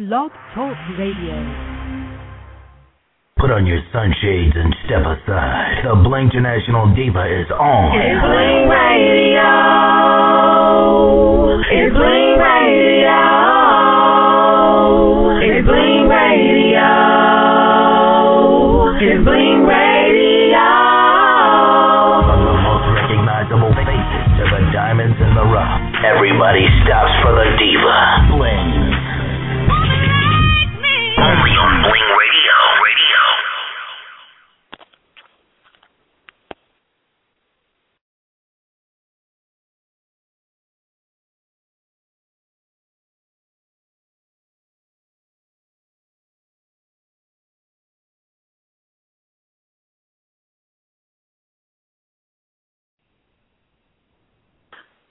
Blog Talk Radio. Put on your sunshades and step aside. The Bling International Diva is on. It's Bling Radio. It's Bling Radio. It's Bling Radio. It's Bling Radio. From the most recognizable faces to the diamonds in the rough. Everybody stops for the Diva. Bling.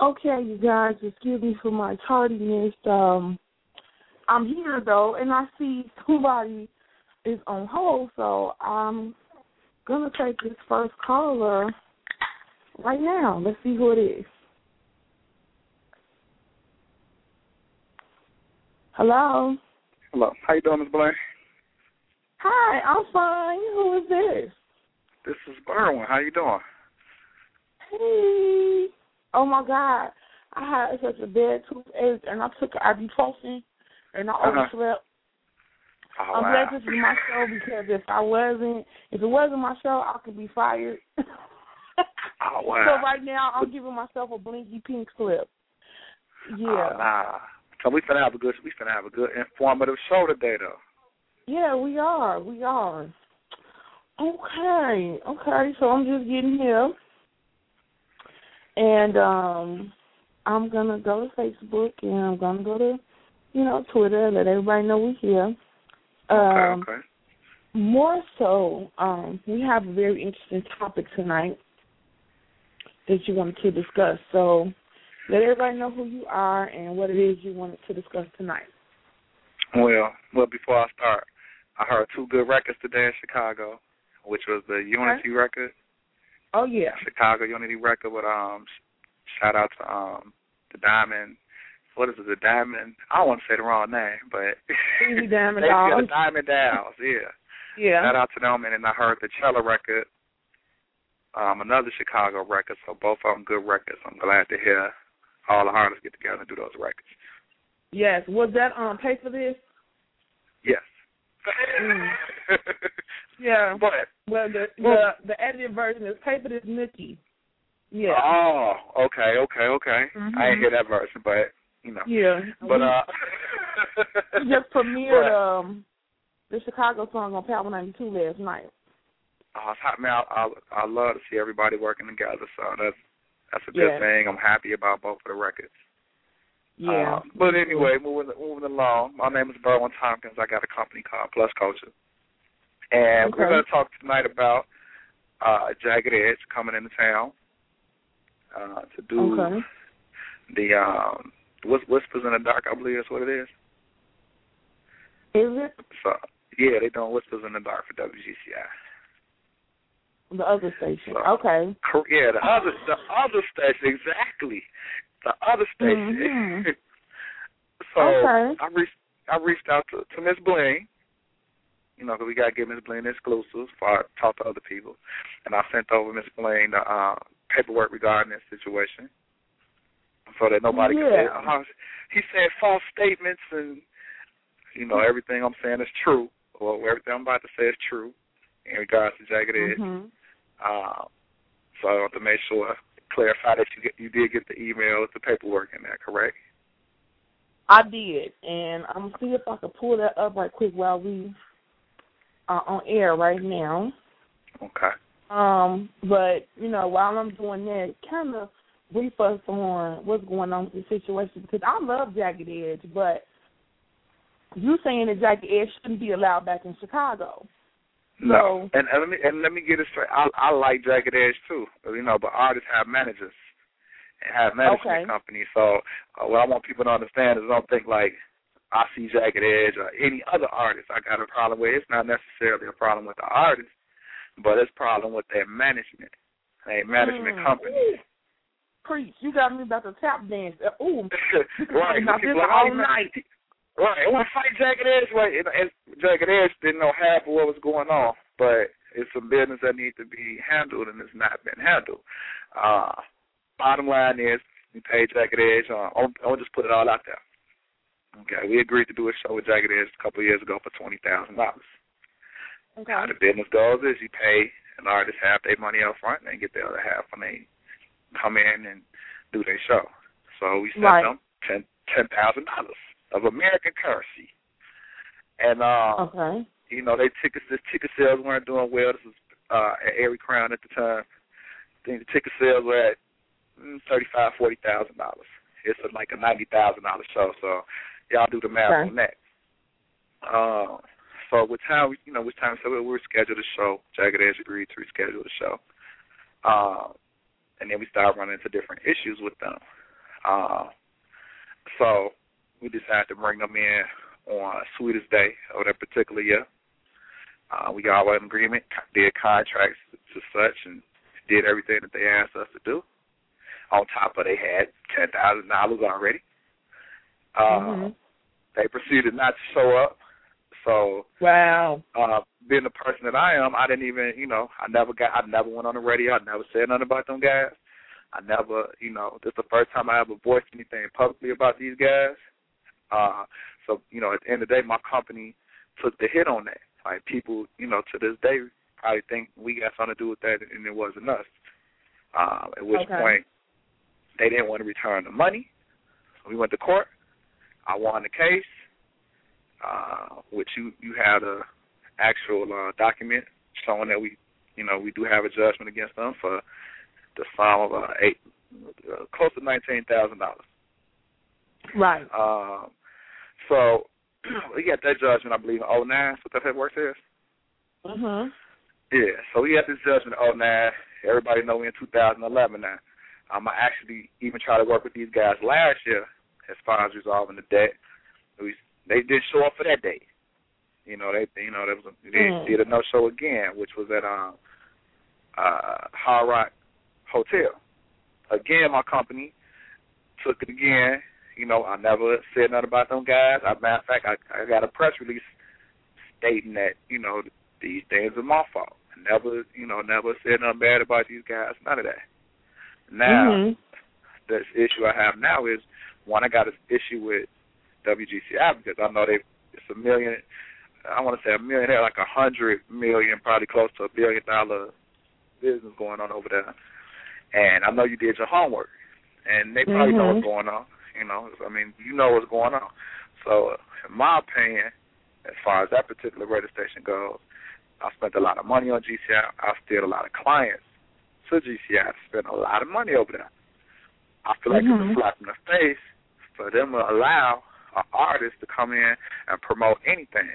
Okay, you guys, excuse me for my tardiness. Um, I'm here though, and I see somebody is on hold, so I'm gonna take this first caller right now. Let's see who it is. Hello. Hello. How you doing, Miss Bling? Hi, I'm fine. Who is this? This is Berwin. How you doing? Hey. Oh my God. I had such a bad toothache and I took ibuprofen and I Uh-huh. overslept. Oh, I'm wow. glad this is my show because if I wasn't, if it wasn't my show, I could be fired. Oh, wow. So right now, I'm giving myself a blinky pink slip. Yeah, Oh, nah. So we finna have a good we finna have a good informative show today though. yeah, we are, we are. Okay, okay. So I'm just getting here, and um, I'm gonna go to Facebook and I'm gonna go to, you know, Twitter and let everybody know we're here. Um, okay, okay. More so, um, we have a very interesting topic tonight that you wanted to discuss. So let everybody know who you are and what it is you wanted to discuss tonight. Well, well before I start, I heard two good records today in Chicago, which was the Unity record, Oh yeah. Chicago Unity record with um shout out to um the Diamond what is it, the Diamond I don't want to say the wrong name, but Easy Diamond Dolls. the Diamond Dolls, yeah. Yeah. Shout out to them, and then I heard the Cello record, um, another Chicago record. So both of them good records. I'm glad to hear all the artists get together and do those records. Yes. Was that um pay for this? Yes. Mm. Yeah. but Well the the the edited version is for this Nookie. Yeah. oh, okay, okay, okay. Mhm. I didn't hear that version, but you know. yeah. But uh, we just premiered but, um the Chicago song on Power ninety two last night. uh, it's hot, man. I, I I love to see everybody working together. So that's that's a good Yeah. thing. I'm happy about both of the records. Yeah. Uh, but anyway, moving moving along. My name is Berwin Tompkins. I got a company called Plus Culture, and we're going to talk tonight about uh, Jagged Edge coming into town uh, to do okay. the um, Whis- Whispers in the Dark. I believe that's what it is. Is it So yeah, they doing Whispers in the Dark for WGCI. the other station? So- Okay. Yeah, the other the other station exactly. The other station. Mhm. so Okay. I reached I reached out to to Miss Bling. You know, 'cause we gotta give Miss Bling exclusives for I talk to other people, and I sent over Miss Bling the uh, paperwork regarding this situation, so that nobody can say, Yeah. oh, he said false statements, and you know everything I'm saying is true, Well, everything I'm about to say is true in regards to Jagged Edge. Mhm. Uh, so I want to make sure clarify that you get, you did get the email with the paperwork in there, correct? I did, and I'm gonna see if I can pull that up right quick while we are on air right now. Okay. Um, but you know, while I'm doing that, kind of brief us on what's going on with the situation because I love Jagged Edge, but you saying that Jagged Edge shouldn't be allowed back in Chicago. No, So- and, and let me and let me get it straight. I I like Jagged Edge too, you know, but artists have managers and have management Okay. companies. So uh, what I want people to understand is don't think like I see Jagged Edge or any other artist I got a problem with. It's not necessarily a problem with the artist, but it's a problem with their management, their management Mm. company. Preach. You got me about to tap dance. Uh, Ooh. right. This like, all "Oh, man, night." Right, I want to fight Jagged Edge. Right, and, and Jagged Edge didn't know half of what was going on, but it's some business that needs to be handled, and it's not been handled. Uh, bottom line is, we paid Jagged Edge. Uh, I'll, I'll just put it all out there. Okay, we agreed to do a show with Jagged Edge a couple of years ago for twenty thousand dollars. Okay. How the business goes is you pay an artist half their money up front, and they get the other half when they come in and do their show. So we sent Right. them ten ten thousand dollars of American currency, and uh, Okay. you know they tickets the ticket sales weren't doing well. This was uh, at Arie Crown at the time. I think the ticket sales were at mm, thirty five forty thousand dollars. It's like a ninety thousand dollar show, so y'all do the math Okay. on that. Uh, so with time, you know, with time, so we were scheduled a show. Jagged Edge agreed to reschedule the show. Uh, and then we started running into different issues with them. Uh, so we decided to bring them in on Sweetest Day of that particular year. Uh, we got all an agreement, did contracts to such, and did everything that they asked us to do. On top of they had ten thousand dollars already. Uh, Mhm. They proceeded not to show up. So Wow. uh being the person that I am, I didn't even, you know, I never got I never went on the radio, I never said nothing about them guys. I never, you know, this is the first time I ever voiced anything publicly about these guys. Uh so, you know, at the end of the day my company took the hit on that. Like people, you know, to this day probably think we got something to do with that and it wasn't us. Um, at which Okay. point they didn't want to return the money. So we went to court. I won the case uh, which you you had a actual uh, document showing that we, you know, we do have a judgment against them for the sum of uh, eight, uh, close to nineteen thousand dollars. Right. Um, so we got that judgment, I believe, in oh nine. What the paperwork says. Mhm. Yeah, so we got this judgment in 09. Everybody know we in 2011 now. Um, I actually even tried to work with these guys last year as far as resolving the debt. We, they did show up for that day. You know, they you know, there was a, they Mm. did a no show again, which was at um uh Hard Rock Hotel. Again, my company took it again. You know, I never said nothing about them guys. As a matter of fact, I, I got a press release stating that you know these things are my fault. I never, you know, never said nothing bad about these guys. None of that. Now, Mhm. this issue I have now is one, I got an issue with WGCI because I know they it's a million. I want to say a million, like a hundred million, probably close to a billion dollar business going on over there. And I know you did your homework, and they probably know Mhm. what's going on. You know, I mean, you know what's going on. So, in my opinion, as far as that particular radio station goes, I spent a lot of money on GCI. I steered a lot of clients to GCI. I spent a lot of money over there. I feel like it's Mhm. a slap in the face for them to allow an artist to come in and promote anything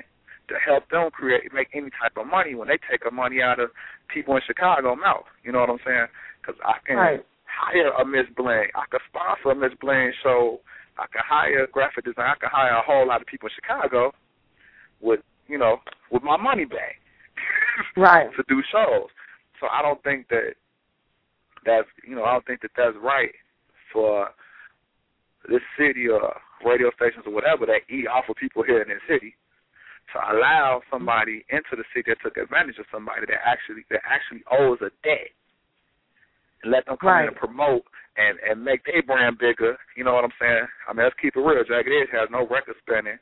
to help them create make any type of money when they take the money out of people in Chicago mouth. You know what I'm saying? Because I can Right. hire a Miss Bling. I can sponsor a Miss Bling show. I can hire a graphic designer. I could hire a whole lot of people in Chicago with you know with my money back Right. to do shows. So I don't think that that's you know I don't think that that's right for this city or radio stations or whatever that eat off of people here in this city to allow somebody into the city that took advantage of somebody that actually that actually owes a debt and let them come Right. in and promote and and make their brand bigger. You know what I'm saying? I mean, let's keep it real. Jagged Edge has no record spinning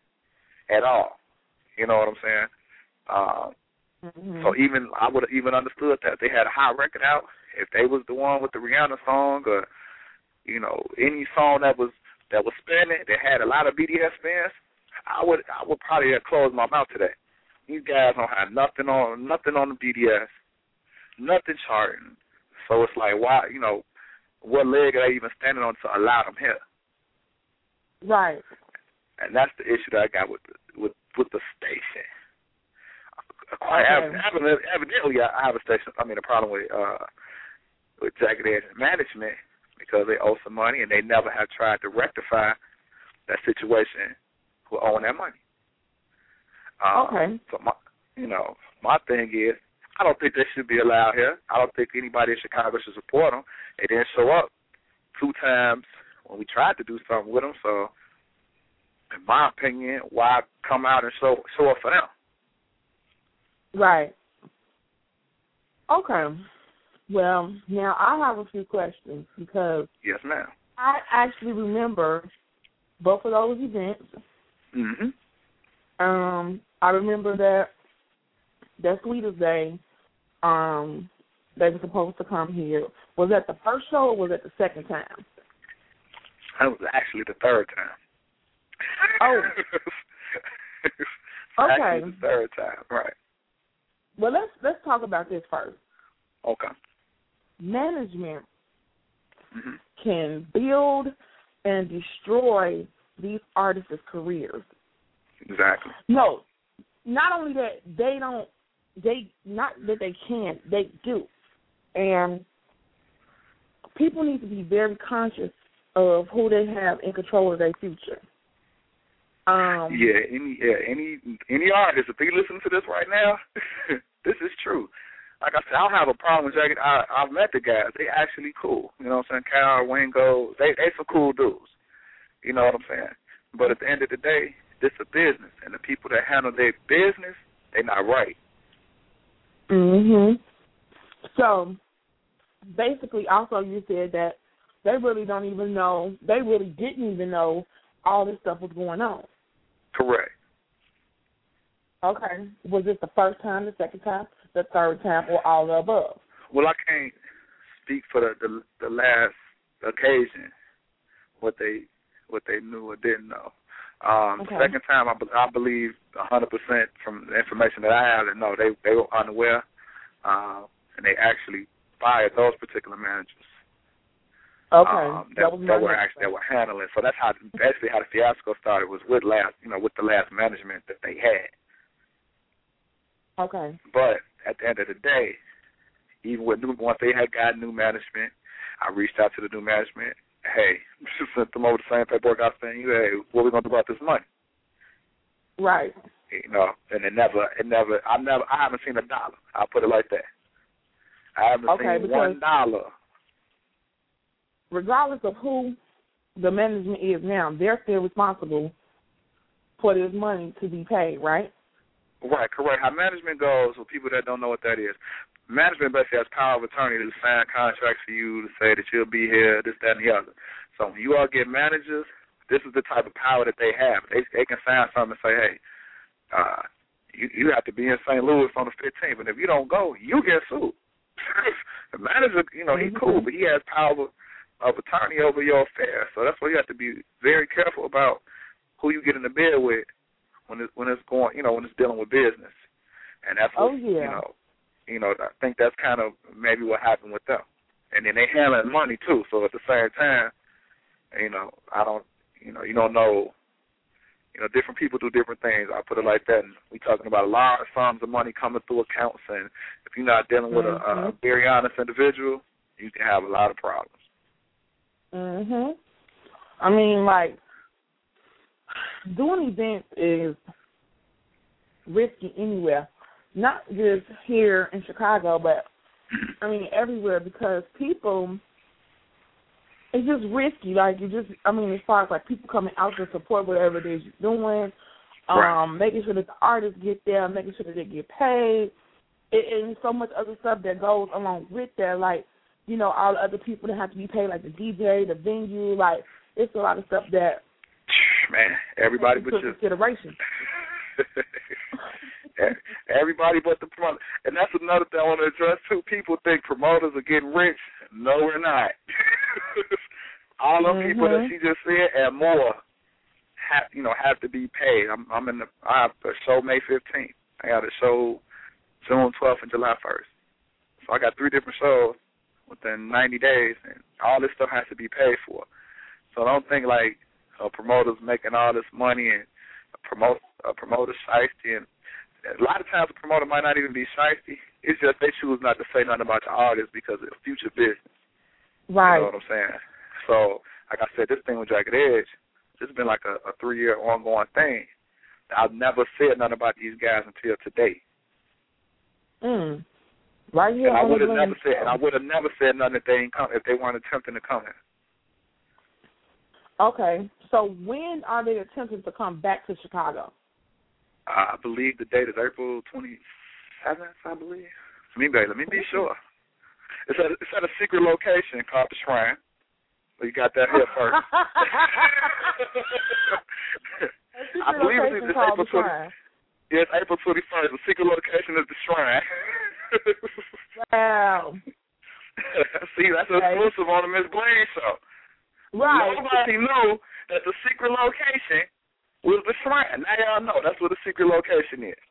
at all. You know what I'm saying? Um, Mhm. so even I would have even understood that they had a hot record out. If they was the one with the Rihanna song or you know any song that was that was spinning that had a lot of BDS fans, I would I would probably have closed my mouth to that. These guys don't have nothing on nothing on the BDS, nothing charting. So it's like why you know what leg are they even standing on to allow them here? Right. And that's the issue that I got with the, with with the station. Quite Okay. evidently, evidently, I have a station. I mean, a problem with uh with Jagged Edge management because they owe some money and they never have tried to rectify that situation who owing that money. Uh, Okay. So my, you know, my thing is, I don't think they should be allowed here. I don't think anybody in Chicago should support them. They didn't show up two times when we tried to do something with them, so in my opinion, why come out and show show up for them? Right. Okay. Well, now I have a few questions because Yes, ma'am. I actually remember both of those events. Mhm. Um, I remember that that Sweetest Day, um, they were supposed to come here. Was that the first show or was that the second time? That was actually the third time. Oh. Okay. The third time, right. Well, let's let's talk about this first. Okay. Management hmm can build and destroy these artists' careers. Exactly. No, not only that, they don't. They not that they can, they do, and people need to be very conscious of who they have in control of their future. Um, Yeah, any yeah, any any artist, if they listen to this right now, this is true. Like I said, I don't have a problem with Jagged. I I've met the guys. They actually cool. You know what I'm saying? Kyle, Wingo, they they some cool dudes. You know what I'm saying? But at the end of the day, this a business and the people that handle their business, they not right. Mhm. So basically, also you said that they really don't even know. They really didn't even know all this stuff was going on. Correct. Okay. Was this the first time, the second time, the third time, or all the above? Well, I can't speak for the the, the last occasion what they what they knew or didn't know. Um, Okay. The second time, I, I believe a hundred percent from the information that I have that no, they they were unaware, uh, and they actually fired those particular managers. Okay. um, that, that was that were actually that were handling. So that's how basically how the fiasco started was with last you know with the last management that they had. Okay. But at the end of the day, even with new once they had got new management, I reached out to the new management. Hey, sent them over the same paperwork I sent you. Hey, what we gonna do about this money? Right. You know, and it never, it never, I never, I haven't seen a dollar. I'll put it like that. I haven't Okay, seen one dollar. Regardless of who the management is now, they're still responsible for this money to be paid, right? Right, correct. How management goes, for people that don't know what that is, management basically has power of attorney to sign contracts for you to say that you'll be here, this, that, and the other. So when you all get managers, this is the type of power that they have. They they can sign something and say, hey, uh, you you have to be in St. Louis on the 15th, and if you don't go, you get sued. the manager, you know, he's cool, but he has power of attorney over your affairs. So that's why you have to be very careful about who you get in the bed with when it's when it's going, you know, when it's dealing with business. And that's what Oh, yeah. you know. You know, I think that's kind of maybe what happened with them. And then they handling money too. So at the same time, you know, I don't, you know, you don't know. You know, different people do different things. I put it like that. And we talking about large sums of money coming through accounts, and if you're not dealing with a, a Mhm. very honest individual, you can have a lot of problems. Mhm. I mean, like doing events is risky anywhere, not just here in Chicago, but I mean everywhere because people. It's just risky. Like you just, I mean, as far as like people coming out to support whatever it is you're doing, um, Right. making sure that the artists get there, making sure that they get paid, it, and so much other stuff that goes along with that. Like you know, all the other people that have to be paid, like the DJ, the venue, like it's a lot of stuff that Man, everybody but you. consideration. Everybody but the promoter. And that's another thing I want to address too. People think promoters are getting rich. No, we're not. All them people that Mhm. she just said and more have you know have to be paid. I'm I'm in the I have a show May fifteenth. I got a show June twelfth and July first. So I got three different shows within ninety days and all this stuff has to be paid for. So don't think like a promoter's making all this money and a promote a promoter shiesty and a lot of times a promoter might not even be shiesty. It's just they choose not to say nothing about the artist because of future business. Right. You know what I'm saying? So, like I said, this thing with Jagged Edge, this has been like a, a three year ongoing thing. I've never said nothing about these guys until today. Mm. Right here and I would have never said and I would have never said nothing if they ain't come if they weren't attempting to come in. Okay, So when are they attempting to come back to Chicago? I believe the date is April 27th, I believe. Let me be, let me be sure. It's at it's at a secret location called the Shrine. So you got that here first. I believe it's, it's April 20, Yeah, it's April 21st. The secret location is the Shrine. wow. See, that's okay. exclusive on the Miss Bling show. Right. Nobody knew that the secret location was the Shrine. Now y'all know that's where the secret location is.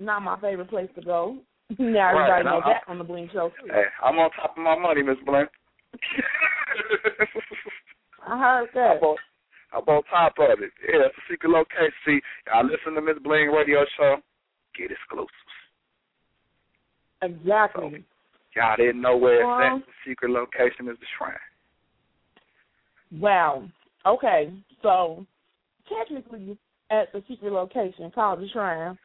Not my favorite place to go. Now everybody right, knows that on the Bling Show too. Hey, I'm on top of my money, Miss Bling. I heard that. I'm on, I'm on top of it. Yeah, it's a secret location. See, I listen to Miss Bling radio show, get exclusives. Exactly. So, y'all didn't know where it's at. The secret location is the shrine. Wow. Okay. So technically at the secret location called the shrine,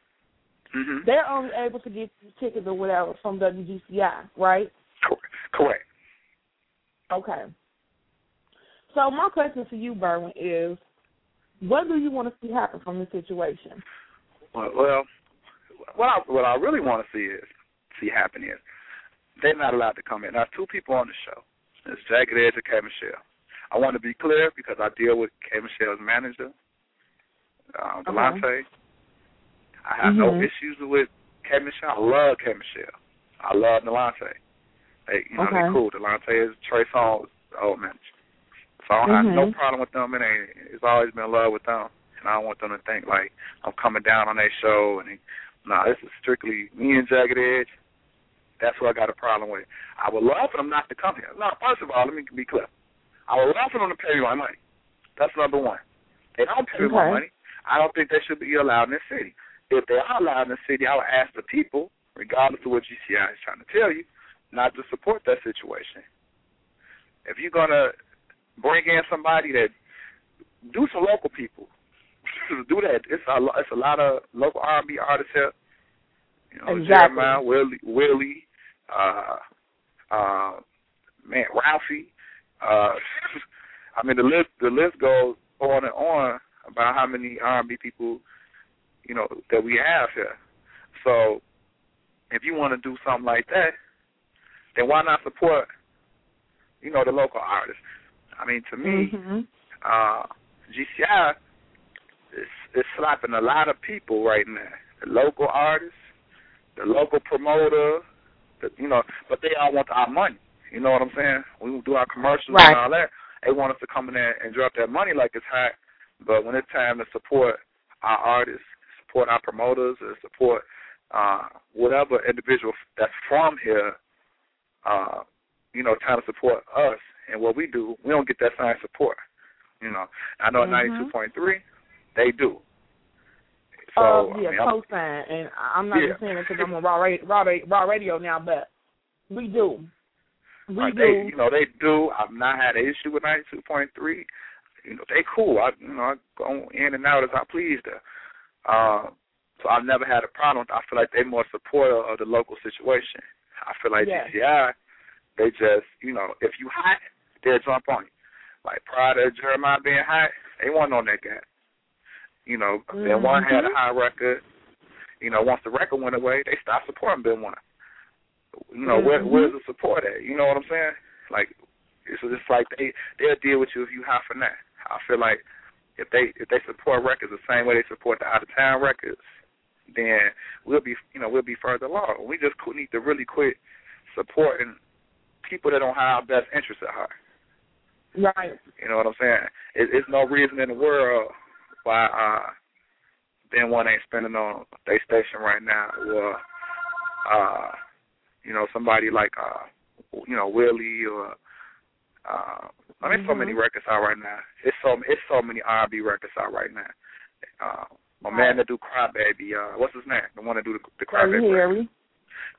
mm-hmm. they're only able to get tickets or whatever from WGCI, right? Correct. Okay. So my question to you, Berwin, is what do you want to see happen from this situation? Well, well what I what I really want to see is see happen is they're not allowed to come in. Now, two people on the show. It's Jagged Edge and K Michelle. I want to be clear because I deal with K Michelle's manager, um, Delonte. Okay. I have mm-hmm. no issues with K Michelle. I love K Michelle. I love Delonte. They, you know, okay. they're cool. Delonte is Trey Songz' old manager. So I don't mm-hmm. have no problem with them. It ain't. It's always been love with them, and I don't want them to think like I'm coming down on their show. And no, nah, this is strictly me and Jagged Edge. That's what I got a problem with. I would love for them not to come here. No, first of all, let me be clear. I love for them to pay my money. That's number one. They don't pay me okay. my money. I don't think they should be allowed in the city. If they are allowed in the city, I would ask the people, regardless of what GCI is trying to tell you, not to support that situation. If you're gonna bring in somebody that do some local people, do that. It's a it's a lot of local R&B artists here. You know, exactly. Jeremiah, Willie, Willie, uh, uh, man, Ralphie. Uh, I mean, the list the list goes on and on about how many R&B people, you know, that we have here. So, if you want to do something like that, then why not support, you know, the local artists? I mean, to me, mm-hmm. uh, GCI is, is slapping a lot of people right now. The local artists, the local promoter, the, you know, but they all want our money. You know what I'm saying? We do our commercials right. and all that. They want us to come in there and drop that money like it's hot. But when it's time to support our artists, support our promoters, or support uh, whatever individual that's from here, uh, you know, trying to support us and what we do, we don't get that same support. You know, I know mm-hmm. 92.3, they do. So, uh, yeah, I mean, co-sign, and I'm not yeah. just saying it because I'm on raw, raw, raw radio now, but we do. We right, do. They, you know, they do. I've not had an issue with 92.3. You know, they cool. I, you know, I go in and out as I please there. Uh, so I've never had a problem. I feel like they're more supportive of the local situation. I feel like yes. GCI, they just, you know, if you hot, they'll jump on you. Like prior to Jeremiah being hot, they wasn't on that guy. You know, mm-hmm. Ben One had a high record. You know, once the record went away, they stopped supporting Ben One. You know, mm-hmm. where where's the support at? You know what I'm saying? Like it's just like they they'll deal with you if you hot for that. I feel like if they if they support records the same way they support the out of town records, then we'll be you know we'll be further along. We just need to really quit supporting people that don't have our best interests at heart. Right. You know what I'm saying? It, it's no reason in the world why uh Ben One ain't spending on their station right now. Or uh, you know, somebody like uh you know, Willie or uh I mean mm-hmm. so many records out right now. It's so it's so many R and B records out right now. Uh my right. man that do Cry Baby, uh what's his name? The one that do the, the Cry Baby. Harry.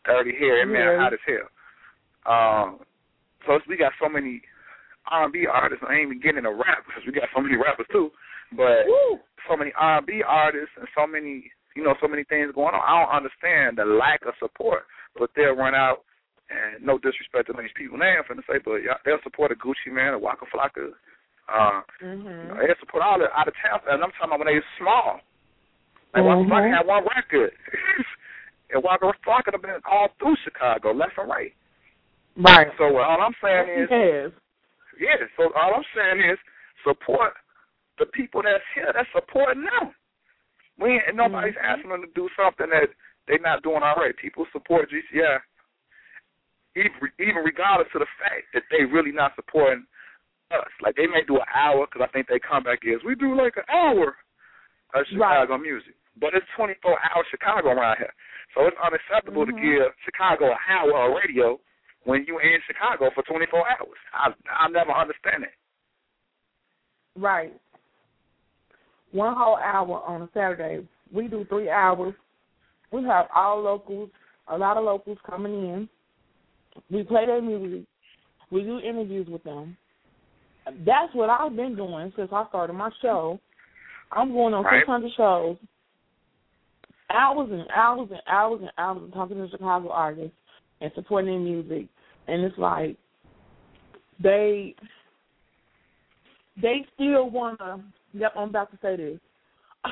Dirty Harry, man, hot as hell. Um so we got so many R and B artists. I ain't even getting into rap because we got so many rappers too. But Woo. so many R and B artists and so many you know so many things going on. I don't understand the lack of support. But they'll run out and no disrespect to these people now, I'm finna say, but y'all, they'll support a Gucci Mane, a Waka Flocka, Uh, Mhm. they support all the out of town, and I'm talking about when they small. Like Mhm. Waka Flocka had one record, and Waka Flocka have been all through Chicago, left and right. Right. So all I'm saying is, Yes. yeah. So all I'm saying is support the people that's here that's supporting them. We ain't, nobody's Mhm. asking them to do something that they're not doing already. People support GCI, even even regardless of the fact that they really not supporting us. Like they may do an hour because I think they come back is we do like an hour of Chicago music, but it's 24 hour Chicago around here. So it's unacceptable Mhm. to give Chicago an hour of radio when you in Chicago for 24 hours. I I never understand it. Right. One whole hour on a Saturday. We do three hours. We have all locals, a lot of locals coming in. We play their music. We do interviews with them. That's what I've been doing since I started my show. I'm going on Right. 600 shows, hours and hours and hours and hours and talking to Chicago artists and supporting their music. And it's like they they still wanna. Yep, I'm about to say this.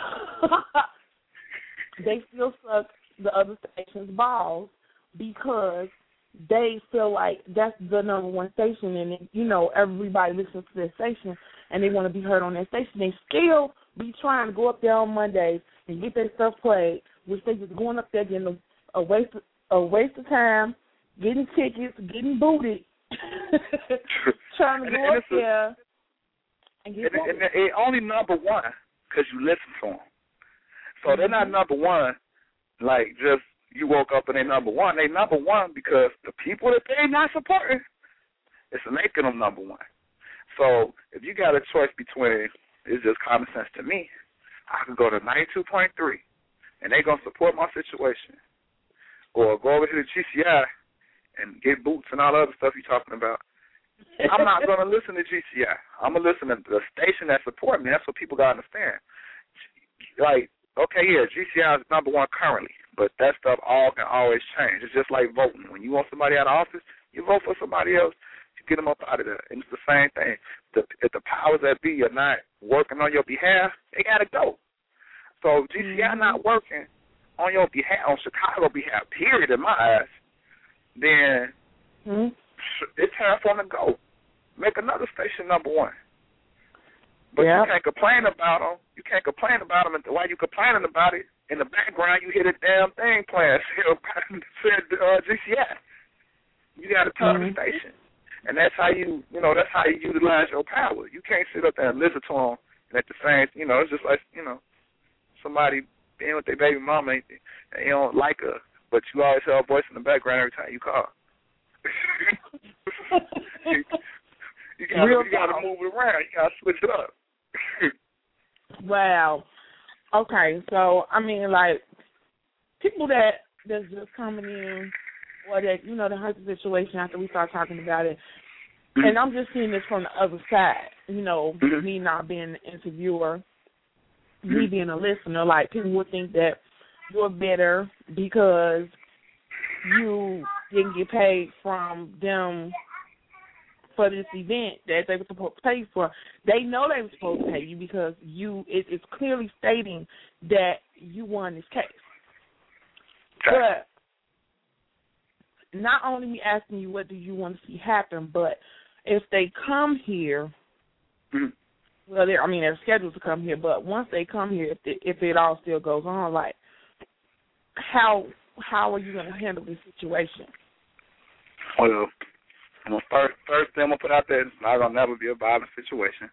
they still suck the other station's balls because they feel like that's the number one station, and you know everybody listens to that station, and they want to be heard on that station. They still be trying to go up there on Mondays and get their stuff played, which they just going up there getting a, a waste a waste of time, getting tickets, getting booted, trying to go up there and And, booted. and they only number one because you listen to them. So they're not mm-hmm. number one like just you woke up and they number one. They number one because the people that they're not supporting is making them number one. So if you got a choice between, it's just common sense to me. I could go to ninety two point three, and they're gonna support my situation, or go over to the GCI and get boots and all the other stuff you're talking about. I'm not gonna listen to GCI. I'm gonna listen to the station that support me. That's what people gotta understand. Like, okay, yeah, GCI is number one currently, but that stuff all can always change. It's just like voting. When you want somebody out of office, you vote for somebody else. You get them up out of there, and it's the same thing. The, if the powers that be are not working on your behalf, they gotta go. So if GCI not working on your behalf, on Chicago behalf, period, in my eyes, then Hmm? It's time for them to go. Make another station number one. But Yep. you can't complain about them. You can't complain about them. And while you complaining about it, in the background you hear the damn thing playing. Said uh, GCI. You got to tell Mhm. the station, and that's how you, you know, that's how you utilize your power. You can't sit up there and listen to them, and at the same, you know, it's just like, you know, somebody being with their baby mama, and you don't like her, but you always hear a voice in the background every time you call. you gotta Real you gotta move it around. You gotta switch it up. Wow. Okay, so I mean, like people that that's just coming in, or that you know, the the situation after we start talking about it, and I'm just seeing this from the other side. You know, Mhm. me not being an interviewer, me Mhm. being a listener. Like people would think that you're better because you didn't get paid from them for this event that they were supposed to pay for. They know they were supposed to pay you because you it, it's clearly stating that you won this case. But not only me asking you what do you want to see happen, but if they come here, Mhm. well, they're I mean they're scheduled to come here, but once they come here, if the, if it all still goes on, like how how are you going to handle this situation? Well, I'm gonna first first thing I'm gonna put out there, it's not gonna never be a violent situation.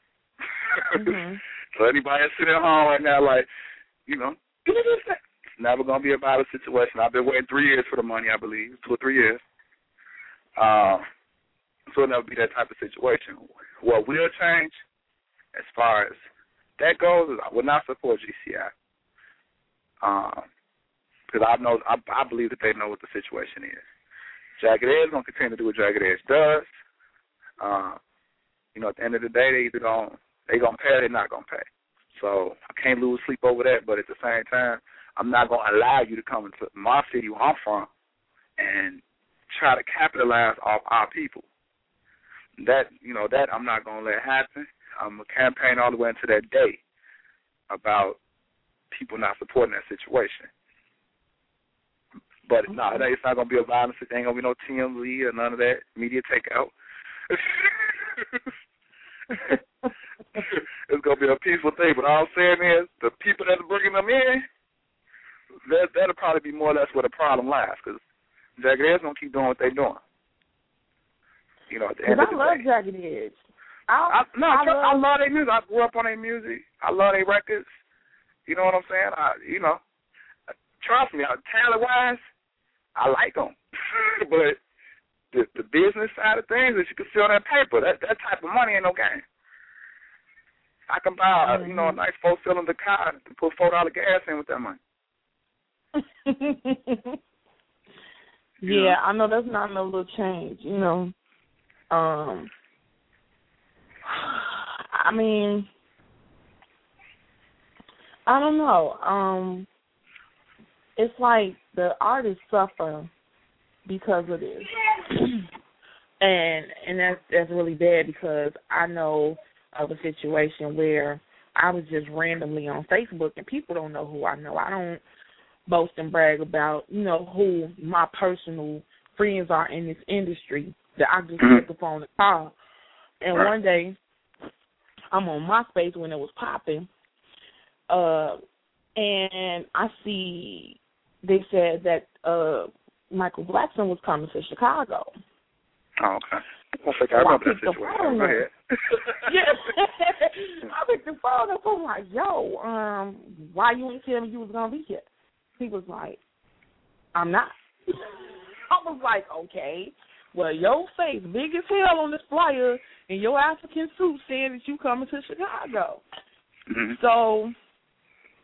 Mhm. so anybody that's sitting at home right now, like, you know, it's never gonna be a violent situation. I've been waiting three years for the money, I believe, two or three years. Um, so it'll never be that type of situation. What will change, as far as that goes, is I will not support GCI. Um, because I know I, I believe that they know what the situation is. Jagged Edge gonna continue to do what Jagged Edge does. Um, you know, at the end of the day, they either gonna they gonna pay or they're not gonna pay. So I can't lose sleep over that. But at the same time, I'm not gonna allow you to come into my city where I'm from and try to capitalize off our people. That you know that I'm not gonna let happen. I'm gonna campaign all the way into that day about people not supporting that situation. But no, nah, it's not gonna be a violence. It ain't gonna be no TMZ or none of that media takeout. it's gonna be a peaceful thing. But all I'm saying is, the people that are bringing them in, that that'll probably be more or less where the problem lies. Because Jagged Edge gonna keep doing what they're doing. You know, at the end of the love day. Jagged Edge. I, I, no, I I, love, I love their music. I grew up on their music. I love their records. You know what I'm saying? I, you know, trust me, talent wise, I like them. but the the business side of things, as you can see on that paper, that that type of money ain't no game. I can buy, you know, a nice four cylinder car and put four dollar gas in with that money. yeah, I know that's not no little change, you know. Um I mean I don't know. Um it's like the artists suffer because of this. and and that's that's really bad because I know of a situation where I was just randomly on Facebook and people don't know who I know. I don't boast and brag about, you know, who my personal friends are in this industry that I just Mhm. pick the phone and call. And Right. one day I'm on MySpace when it was popping, uh, and I see they said that uh Michael Blackson was coming to Chicago. Oh, okay. I think I So I remember that the situation. phone Go up. ahead. yeah. I picked the phone up. I'm like, yo, um, why you ain't tell me you was gonna be here? He was like, I'm not. I was like, okay. Well, your face big as hell on this flyer, and your African suit saying that you coming to Chicago. Mhm. So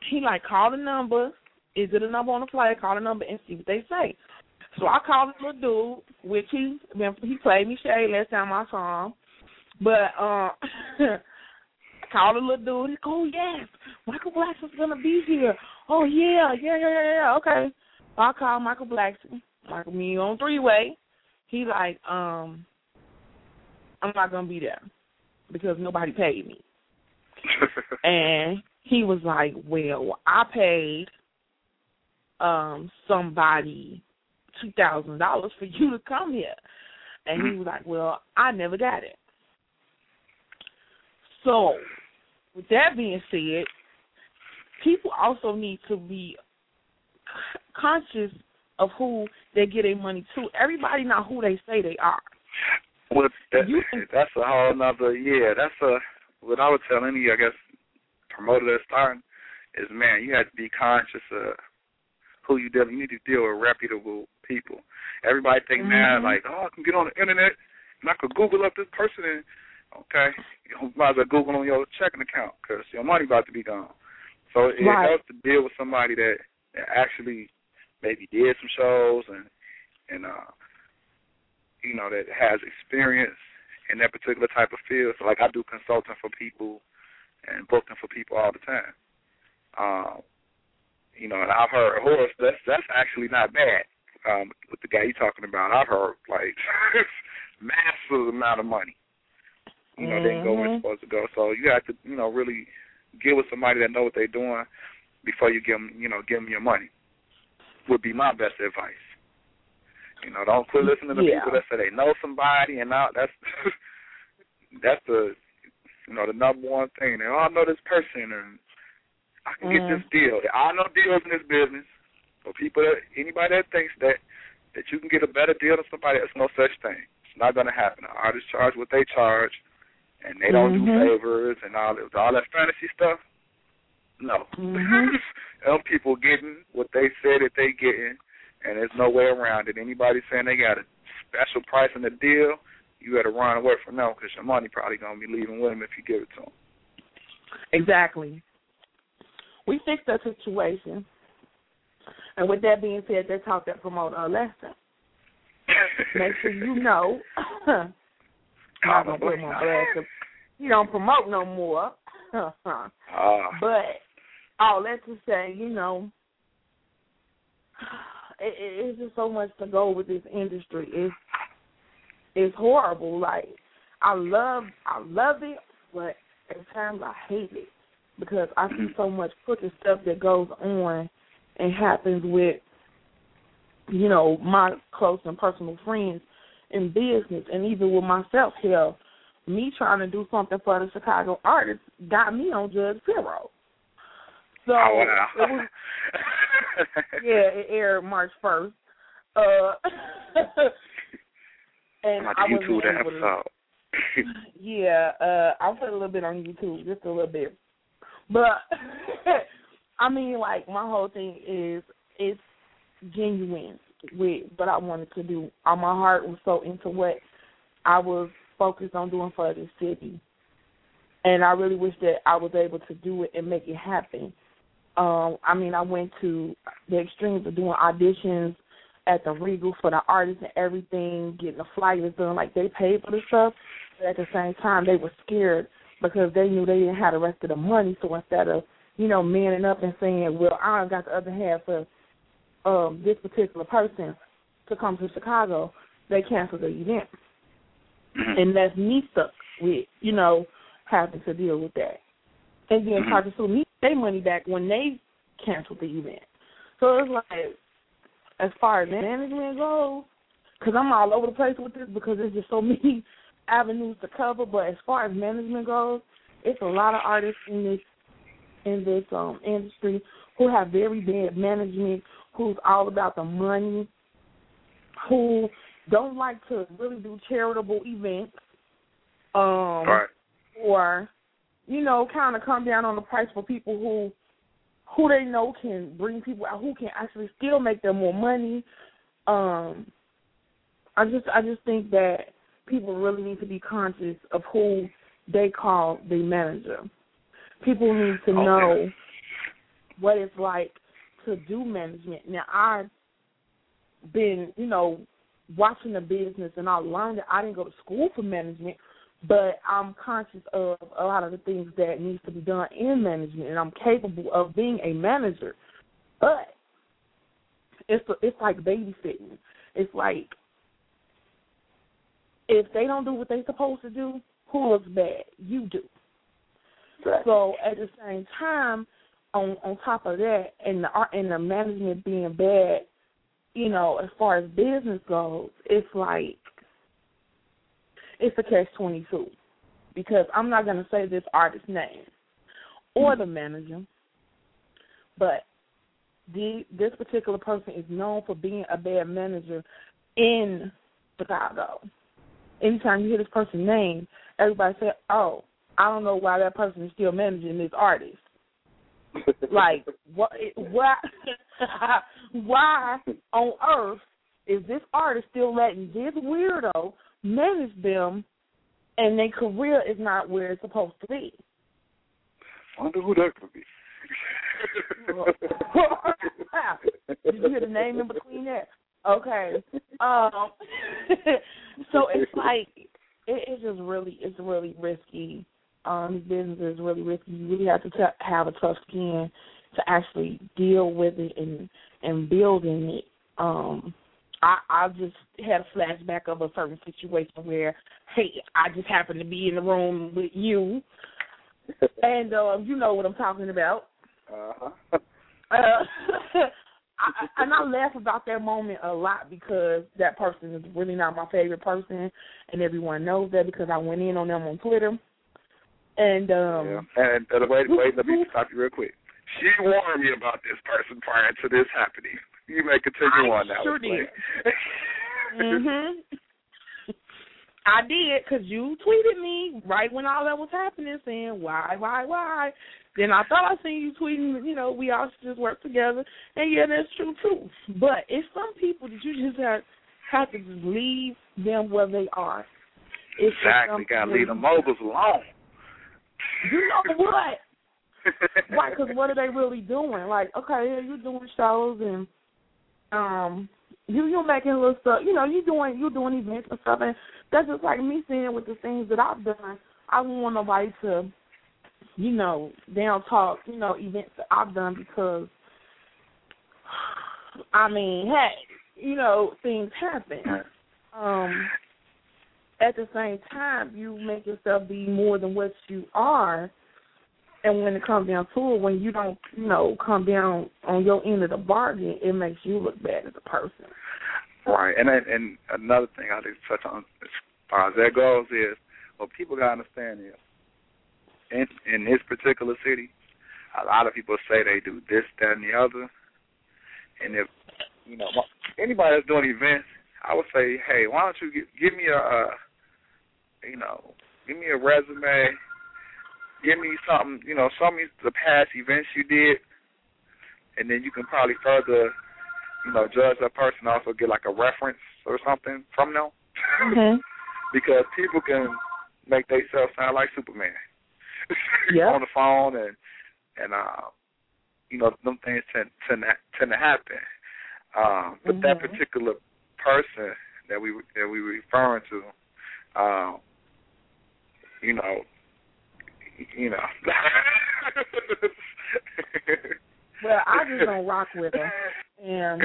he like called the number. Is it a number on the flyer? Call the number and see what they say. So I called the little dude, which he he played me shade last time I saw him. But uh I called the little dude, he go, Oh yes, Michael Blackson's gonna be here. Oh yeah, yeah, yeah, yeah, yeah, okay. So I called Michael Blackson. Michael me on three way. He like, um I'm not gonna be there because nobody paid me. And he was like, Well, I paid um somebody two thousand dollars for you to come here. And he was like, Well, I never got it. So with that being said, people also need to be c- conscious of who they get their money to. Everybody not who they say they are. Well, that, can- that's a whole nother. Yeah, that's a. What I would tell any, I guess, promoter that's starting is, man, you have to be conscious of who you deal. You need to deal with reputable people. Everybody think now Mhm. like, oh, I can get on the internet and I could Google up this person and okay, you might as well Google on your checking account because your money about to be gone. So it Right. helps to deal with somebody that, that actually maybe did some shows and and uh you know that has experience in that particular type of field. So like I do consulting for people and booking for people all the time. Um, you know, and I've heard horse that's that's actually not bad. Um, with the guy you're talking about, I've heard like massive amount of money. You know, they didn't go where it's Mhm. supposed to go. So you have to, you know, really get with somebody that know what they're doing before you give them, you know, give them your money. Would be my best advice. You know, don't quit listening to Yeah. people that say they know somebody and now that's that's the you know the number one thing. They all know this person and I can get Mhm. this deal. I know deals in this business. For people that anybody that thinks that that you can get a better deal than somebody, there's no such thing. It's not going to happen. The artists charge what they charge, and they don't do Mhm. favors and all that, all that fantasy stuff. No, Mhm. them people getting what they said that they getting, and there's no way around it. Anybody saying they got a special price in the deal, you got to run away from them because your money probably going to be leaving with them if you give it to them. Exactly. We fixed that situation. And with that being said, they taught that promoter a lesson. Make sure you know. I'm not gonna put blast. 'cause He don't promote no more. Ah, but all that to say, you know, it, it, it's just so much to go with this industry. It's it's horrible. Like I love I love it, but at times I hate it because I see so much crooked stuff that goes on and happens with, you know, my close and personal friends in business and even with myself. Hell, me trying to do something for the Chicago artists got me on Judge Zero. So oh, wow. it was, yeah, it aired March first. Uh, and I YouTube that episode. yeah, uh, I'll put a little bit on YouTube, just a little bit. But I mean, like my whole thing is it's genuine with what I wanted to do. All my heart was so into what I was focused on doing for the city, and I really wish that I was able to do it and make it happen. Um, I mean, I went to the extremes of doing auditions at the Regal for the artists and everything, getting the flyers done. Like they paid for the stuff, but at the same time they were scared because they knew they didn't have the rest of the money. So instead of you know manning up and saying, "Well, I got the other half of um, this particular person to come to Chicago," they canceled the event, Mm-hmm. and that's me stuck with you know having to deal with that, and then try to sue me their money back when they canceled the event. So it's like, as far as management goes, because I'm all over the place with this because there's just so many avenues to cover. But as far as management goes, it's a lot of artists in this in this um industry who have very bad management, who's all about the money, who don't like to really do charitable events, um, right. or you know, kind of come down on the price for people who who they know can bring people out, who can actually still make them more money. Um, I just I just think that people really need to be conscious of who they call the manager. People need to Okay. know what it's like to do management. Now I've been, you know, watching the business and I learned that I didn't go to school for management, but I'm conscious of a lot of the things that needs to be done in management and I'm capable of being a manager. But it's it's like babysitting. It's like if they don't do what they're supposed to do, who looks bad? You do. So at the same time, on on top of that, and the art and the management being bad, you know, as far as business goes, it's like it's a catch twenty two because I'm not gonna say this artist's name or the manager, but the this particular person is known for being a bad manager in Chicago. Anytime you hear this person's name, everybody say, "Oh, I don't know why that person is still managing this artist." Like, what? Why? why on earth is this artist still letting this weirdo manage them, and their career is not where it's supposed to be? I wonder who that could be. Did you hear the name in between that? Okay. Um. so it's like it, it's just really it's really risky. Um, business is really risky. You really have to t- have a tough skin to actually deal with it and and building it. Um, I I just had a flashback of a certain situation where, hey, I just happened to be in the room with you, and um, you know what I'm talking about. Uh-huh. Uh, I, and I laugh about that moment a lot because that person is really not my favorite person, and everyone knows that because I went in on them on Twitter. And um yeah. And uh, wait, wait, let me stop you real quick. She warned me about this person prior to this happening. You may continue I on now. sure Blaine. mhm. I did because you tweeted me right when all that was happening, saying why, why, why. Then I thought I seen you tweeting, you know, we all should just work together, and yeah, that's true too. But it's some people that you just have have to just leave them where they are. It's exactly. Got to something- leave the moguls alone. You know what? Right, because what are they really doing? Like, okay, yeah, you're doing shows and um, you you're making little stuff. You know, you doing you doing events and stuff, and that's just like me saying with the things that I've done. I don't want nobody to, you know, down talk. You know, events that I've done because, I mean, hey, you know, things happen. Um, at the same time, you make yourself be more than what you are. And when it comes down to it, when you don't, you know, come down on your end of the bargain, it makes you look bad as a person. Right, and and another thing I think to touch on as far as that goes is, what people gotta understand is, in in this particular city, a lot of people say they do this, that, and the other, and if you know anybody that's doing events, I would say, hey, why don't you give, give me a, uh, you know, give me a resume, give me something, you know, some of the past events you did, and then you can probably further, you know, judge that person. Also get like a reference or something from them, Mm-hmm. because people can make themselves sound like Superman Yeah. on the phone and and uh you know them things tend tend to, tend to happen. Um, but that Mhm. particular person that we that we were referring to, um, you know, you know. Well, I just don't rock with her, and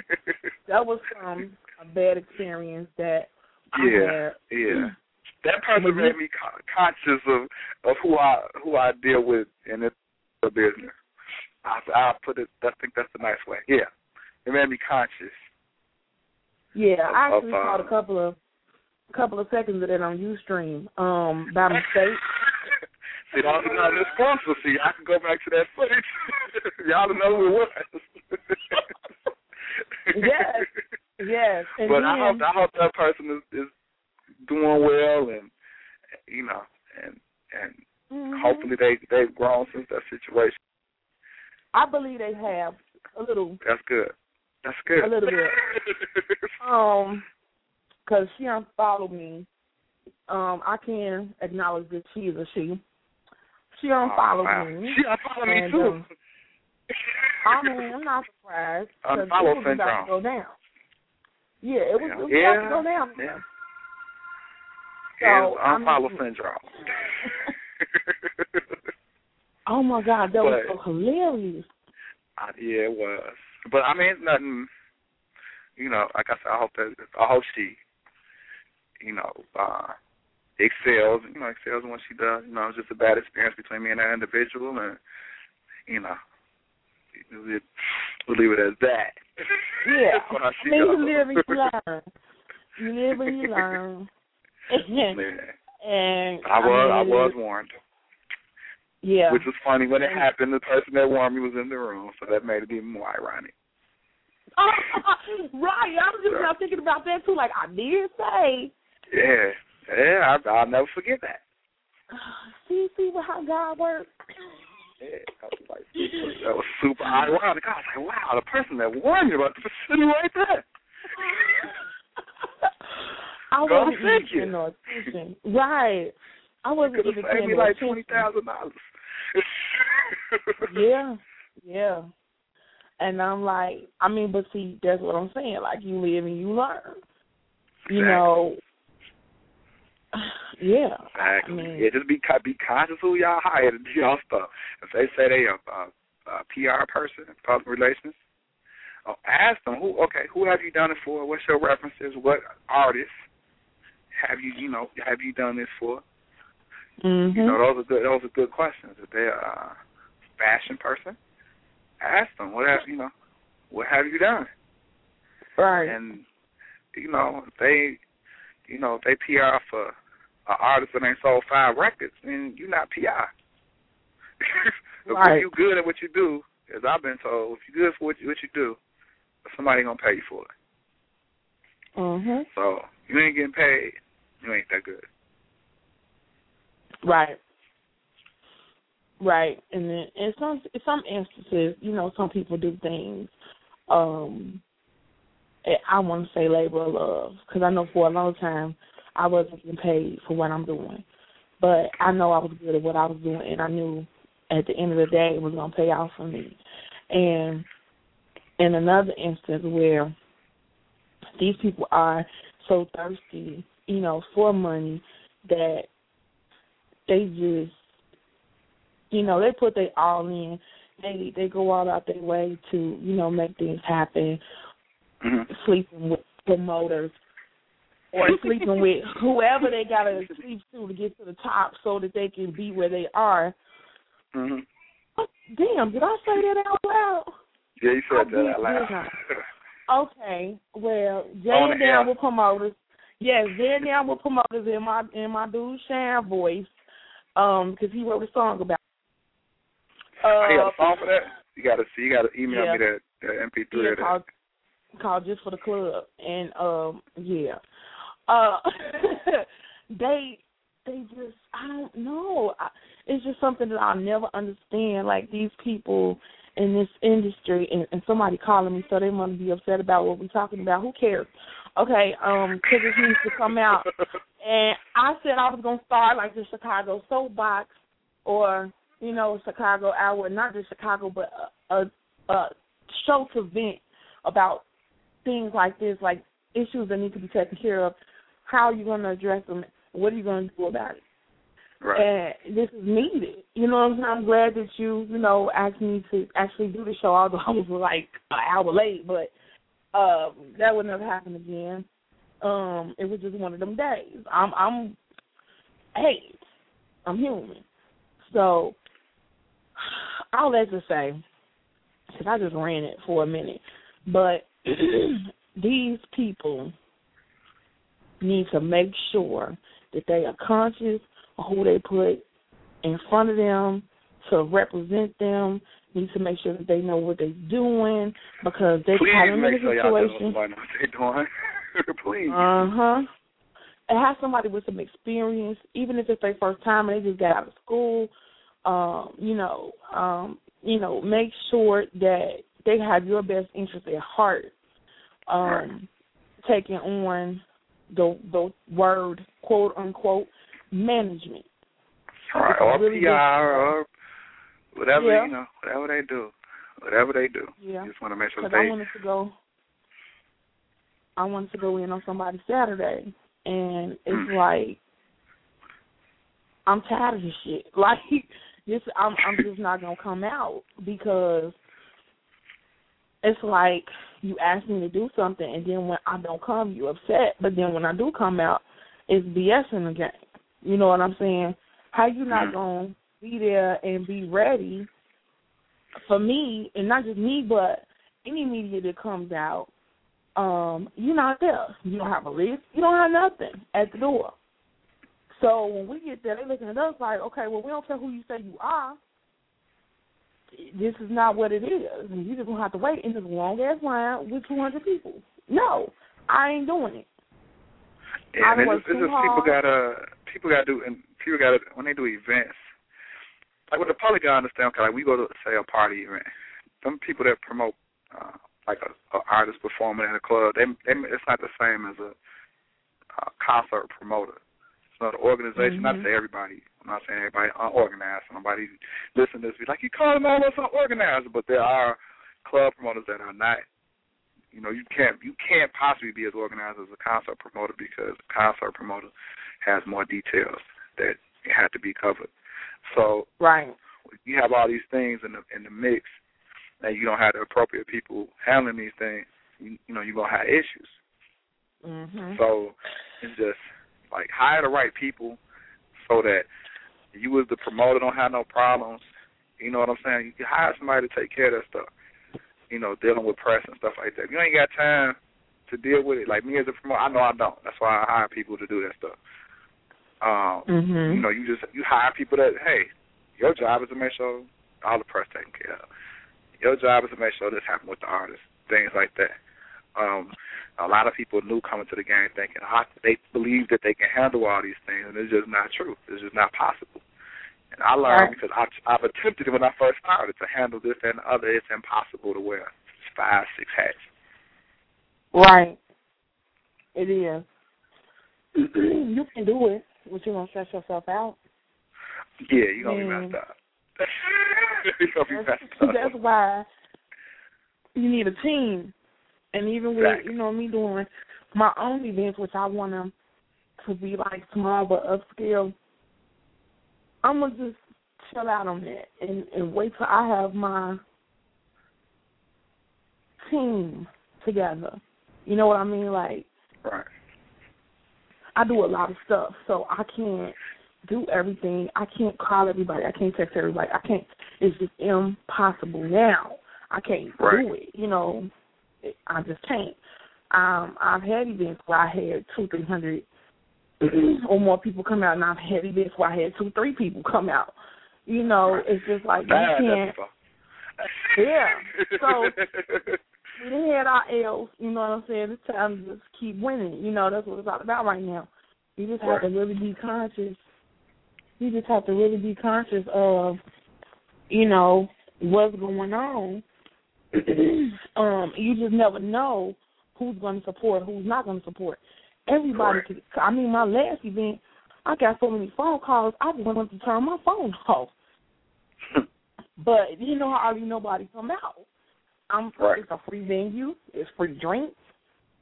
that was from a bad experience that I yeah, had. yeah. That person made me con- conscious of of who I who I deal with in this business. I I put it. I think that's a nice way. Yeah, it made me conscious. Yeah, I Of- actually of, caught a couple of a couple of seconds of that on UStream um, by mistake. See, all you know, this sponsor, see, I can go back to that footage. Y'all know who it was. Yes, Yes, and but then, I hope I hope that person is, is doing well and you know and and Mhm. hopefully they they've grown since that situation. I believe they have a little, That's good. That's good. a little bit. Um, because she unfollowed me. Um, I can acknowledge that she is a she. She unfollowed Oh, wow. me. She unfollowed me And, too. um, I mean, I'm not surprised because it Unfollow was about to go down. Yeah, it was, it was Yeah. about to go down. Yeah. So, It's I mean- unfollow syndrome. Oh my God, that was so hilarious. Uh, yeah, it was. But I mean, it's nothing. You know, like I said, I hope that I hope she, you know, uh excels. You know, excels in what she does. You know, it was just a bad experience between me and that individual, and you know, we'll leave it as that. Yeah, I I mean, you live and you learn. You live and you learn. And I was I mean, was warned, Yeah. which was funny when it happened. The person that warned me was in the room, so that made it even more ironic. right. I was just now thinking about that too. Like I did say, Yeah, yeah, I, I'll never forget that. Ah, see, see how God works. Yeah, I was like, super, that was super ironic. I was like, wow, the person that warned you about the sitting right there. I wasn't even paying no attention. Right. I wasn't even paying me like attention. twenty thousand dollars. Yeah, yeah. And I'm like, I mean, but see, that's what I'm saying. Like you live and you learn. You know. Yeah. I mean, yeah, just be be conscious who y'all hire to do y'all stuff. If they say they a, a, a PR person, public relations, oh, ask them who. Okay, who have you done it for? What's your references? What artists have you? You know, have you done this for? mhm. You know, those are good. Those are good questions. If they're a fashion person, ask them what have you know, what have you done? right. And you know, if they, you know, if they PR for an artist that ain't sold five records, then you're not PR. if Right. you good at what you do, as I've been told, if you're good for what you, what you do, somebody gonna pay you for it. mhm. So you ain't getting paid, you ain't that good. Right. Right. And then in some in some instances, you know, some people do things. Um, I want to say labor of love because I know for a long time I wasn't getting paid for what I'm doing, but I know I was good at what I was doing, and I knew at the end of the day it was gonna pay off for me. And in another instance where these people are so thirsty, you know, for money that they just you know, they put their all in. They they go all out their way to, you know, make things happen, Mm-hmm. sleeping with promoters, or sleeping with whoever they gotta sleep to to get to the top so that they can be where they are. Mhm. Oh, damn, did I say that out loud? Yeah, you I said that out loud. Okay, well, Jay and the down with promoters. Yes, Jay and down with promoters in my in my dude Sharon voice, um, because he wrote a song about. Uh, you got a song for that? You gotta see. You gotta email Yeah. me that, that MP3 yeah, called called just for the club, and um, yeah, uh, they they just I don't know. I, it's just something that I'll never understand. Like these people in this industry, and, and somebody calling me, so they want to be upset about what we're talking about. Who cares? Okay, um, because it needs to come out. And I said I was gonna start like the Chicago soapbox, or you know, Chicago hour, not just Chicago, but a, a, a show to vent about things like this, like issues that need to be taken care of. How are you going to address them? What are you going to do about it? Right. And this is needed. You know what I'm saying? I'm glad that you, you know, asked me to actually do the show, although I was like an hour late, but uh, that would never happen again. Um, it was just one of them days. I'm, I'm, hey, I'm human. So, all that to say, because I just ran it for a minute, but these people need to make sure that they are conscious of who they put in front of them to represent them. Need to make sure that they know what they're doing because they Please have them in make a sure y'all situation. what they're doing. Please. Uh huh. And have somebody with some experience, even if it's their first time and they just got out of school. Um, you know, um, you know, make sure that they have your best interest at heart. Um, Right. taking on the the word quote unquote management. All right, or really PR or whatever Yeah. you know, whatever they do, whatever they do. Yeah. Just want to make sure that I they. wanted to go. I wanted to go in on somebody Saturday, and it's Mm. like I'm tired of this shit. Like this, I'm I'm just not gonna come out because it's like you ask me to do something, and then when I don't come, you upset. But then when I do come out, it's BS in the game. You know what I'm saying? How you not Mhm. gonna be there and be ready for me, and not just me, but any media that comes out, um, you're not there. You don't have a list. You don't have nothing at the door. So when we get there, they're looking at us like, okay, well, we don't care who you say you are. This is not what it is. And you just gonna have to wait in this long ass line with 200 people. No, I ain't doing it. Yeah, I and it's, it's just people gotta people gotta do and people gotta when they do events. Like with the I understand. Cause like we go to say a party event, some people that promote uh, like a, a artist performing at a club, they, they it's not the same as a uh, concert promoter. So the organization, not to Mhm. say everybody, I'm not saying everybody unorganized. Nobody listen to this be like, you calling all us unorganized, but there are club promoters that are not. You know, you can't you can't possibly be as organized as a concert promoter because a concert promoter has more details that have to be covered. So Right. you have all these things in the in the mix, and you don't have the appropriate people handling these things. You, you know, you're gonna have issues. Mhm. So it's just like hire the right people so that you as the promoter don't have no problems. You know what I'm saying? You can hire somebody to take care of that stuff. You know, dealing with press and stuff like that. If you ain't got time to deal with it, like me as a promoter, I know I don't. That's why I hire people to do that stuff. Um, Mhm. you know, you just you hire people that hey, your job is to make sure all the press taken care of. Your job is to make sure this happened with the artist, things like that. Um, a lot of people new coming to the game thinking ah, they believe that they can handle all these things, and it's just not true. It's just not possible. And I learned Right. because I've, I've attempted it when I first started to handle this and other. It's impossible to wear five, six hats. Right. It is. you can do it, but you're gonna stress yourself out. Yeah, you're gonna be messed up. you're gonna be messed up. that's why you need a team. And even with Exactly. you know me doing my own events, which I want them to be like small but upscale, I'm gonna just chill out on that and and wait till I have my team together. You know what I mean? Like right. I do a lot of stuff, so I can't do everything. I can't call everybody. I can't text everybody. I can't. It's just impossible now. I can't Right. do it. You know, I just can't. Um, I've had events where I had two, three hundred or more people come out, and I've had events where I had two, three people come out. You know, it's just like you can't. Yeah. So we done had our L's, you know what I'm saying? It's time to just keep winning. You know, that's what it's all about right now. You just have to really be conscious. You just have to really be conscious of, you know, what's going on. um, you just never know who's going to support, who's not going to support. Everybody, could, I mean, my last event, I got so many phone calls, I just wanted to turn my phone off. But you know, I hardly nobody come out. I'm Right. it's a free venue, it's free drinks.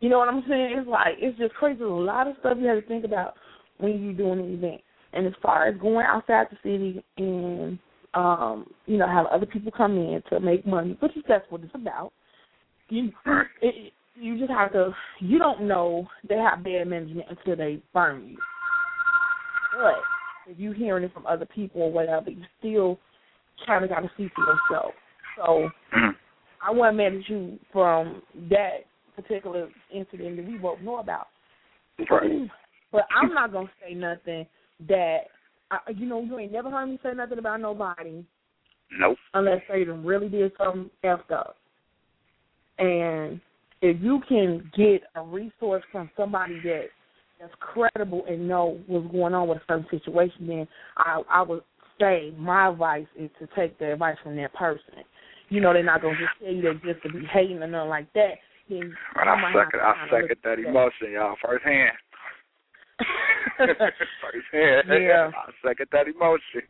You know what I'm saying? It's like it's just crazy. There's a lot of stuff you have to think about when you're doing an event. And as far as going outside the city and um, you know, have other people come in to make money, which is that's what it's about. You it, you just have to you don't know they have bad management until they burn you. But if you hearing it from other people or whatever, you still kind of got to see for yourself. So Mhm. I wasn't mad at you from that particular incident that we both know about. Right. But I'm not gonna say nothing that I, you know you ain't never heard me say nothing about nobody Nope. unless they really did something effed up. And if you can get a resource from somebody that that's credible and know what's going on with a certain situation, then I I would say my advice is to take the advice from that person. You know, they're not gonna just tell you that just to be hating or nothing like that. Then And I second, I second that at emotion, y'all, firsthand. Yeah. I second that emotion.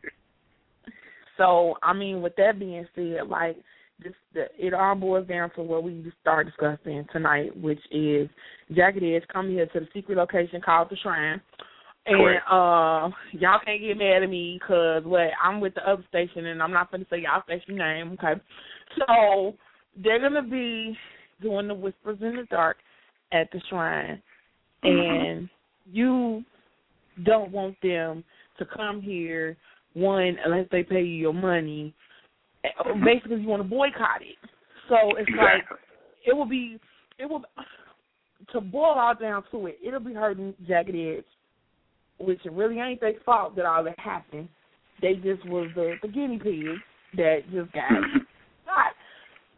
So, I mean, with that being said, like this, the, it all boils down to what we start discussing tonight, which is Jagged Edge coming here to the secret location called the Shrine. And uh, y'all can't get mad at me because what I'm with the other station, and I'm not going to say y'all station name, okay? So they're gonna be doing the whispers in the dark at the shrine, and you don't want them to come here one unless they pay you your money. Basically, you want to boycott it. So it's like it will be it will to boil all down to it. It'll be hurting Jagged Edge, which it really ain't their fault that all that happened. They just was the, the guinea pig that just got shot,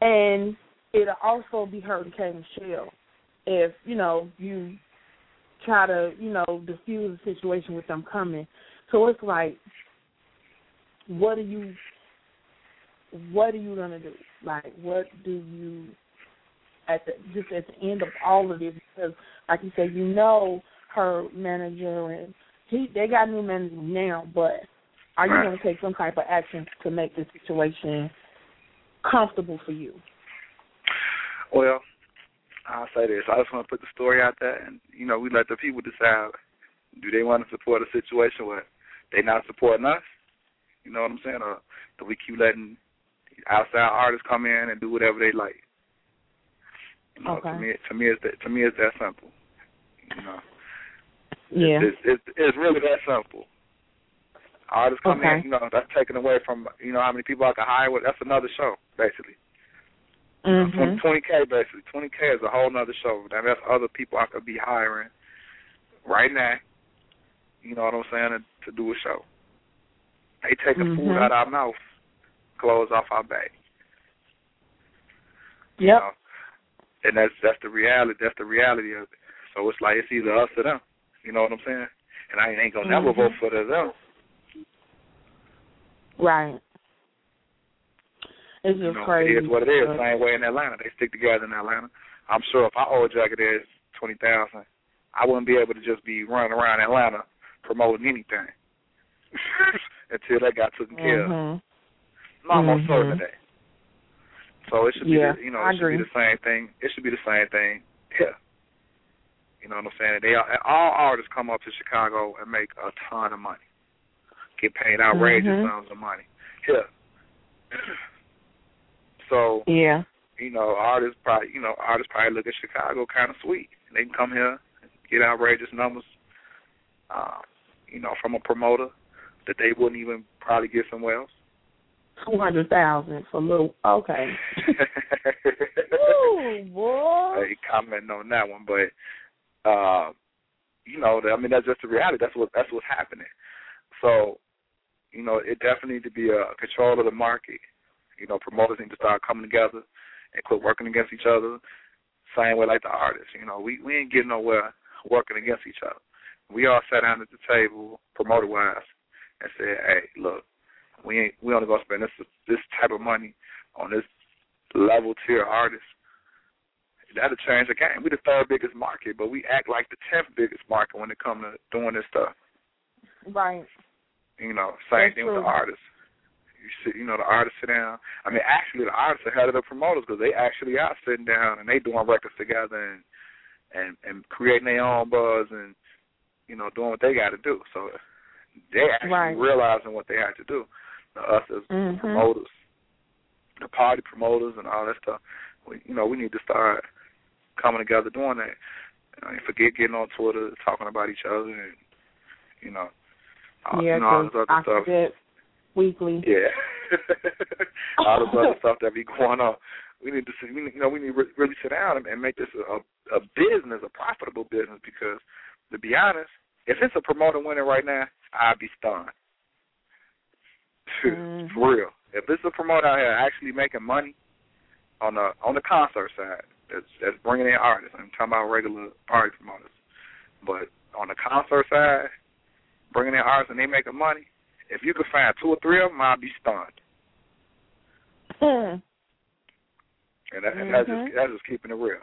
and it'll also be hurting K Michelle if you know you try to you know diffuse the situation with them coming. So it's like, what are you? What are you gonna do? Like, what do you at the just at the end of all of this? Because, like you said, you know her manager and he they got new manager now, but are you gonna take some type of action to make this situation comfortable for you? Well, I'll say this. I just want to put the story out there, and you know, we let the people decide. Do they want to support a situation where they not supporting us? You know what I'm saying? Or do we keep letting outside artists come in and do whatever they like? You know, Okay. to me, to me, it's that, to me, it's that simple. You know, Yeah. it's, it's it's really that simple. Artists come Okay. in, you know, that's taken away from you know how many people I can hire. With, that's another show, basically. Mhm. Twenty k basically. Twenty k is a whole nother show. Now that's other people I could be hiring right now. You know what I'm saying? To, to do a show. They taking food Mhm. out our mouth, clothes off our back. you Yep. know? And that's that's the reality. That's the reality of it. So it's like it's either us or them. You know what I'm saying? And I ain't gonna never Mhm. vote for the them. Right. It's You know, crazy. it is what it is. Same way in Atlanta. They stick together in Atlanta. I'm sure if I owe Jagged Edge twenty thousand, I wouldn't be able to just be running around Atlanta promoting anything until that got taken care of. mhm. I'm almost Mhm. certain of that. So it should be, Yeah, the, you know, I it should be the same thing. It should be the same thing here. You know what I'm saying? They are, all artists come up to Chicago and make a ton of money, get paid outrageous Mhm. sums of money here. So Yeah. you know, artists probably, you know, artists probably look at Chicago kind of sweet. And they can come here, and get outrageous numbers, uh, you know, from a promoter that they wouldn't even probably get somewhere else. Two hundred thousand for little. Okay. Ooh, boy. Hey, commenting on that one, but uh, you know, I mean, that's just the reality. That's what that's what's happening. So, you know, it definitely need to be a control of the market. You know, promoters need to start coming together and quit working against each other. Same way like the artists. You know, we we ain't getting nowhere working against each other. We all sat down at the table, promoter wise, and said, "Hey, look, we ain't we only gonna spend this this type of money on this level tier artist. That'll change the game. We the third biggest market, but we act like the tenth biggest market when it comes to doing this stuff. Right. You know, same That's thing with the artists. You sit, you know, the artists sit down. I mean, actually, the artists are ahead of the promoters because they actually are sitting down and they doing records together and and and creating their own buzz and you know doing what they got to do. So they actually Right. realizing what they had to do. Now, us as Mhm. promoters, the party promoters, and all that stuff. We, you know, we need to start coming together doing that. Know, and forget getting on Twitter talking about each other and you know, all, Yeah, you know all this I other stuff. forget weekly. Yeah, all this other stuff that be going on. We need to, we, need- you know, we need to really sit down and, and make this a, a business, a profitable business. Because to be honest, if it's a promoter winning right now, I'd be stunned. Mhm. For real. If it's a promoter out here actually making money on the on the concert side, that's that's bringing in artists. I'm talking about regular party promoters, but on the concert side, bringing in artists and they making money. If you could find two or three of them, I'd be stunned. Hmm. And, that, and that's just that's just keeping it real.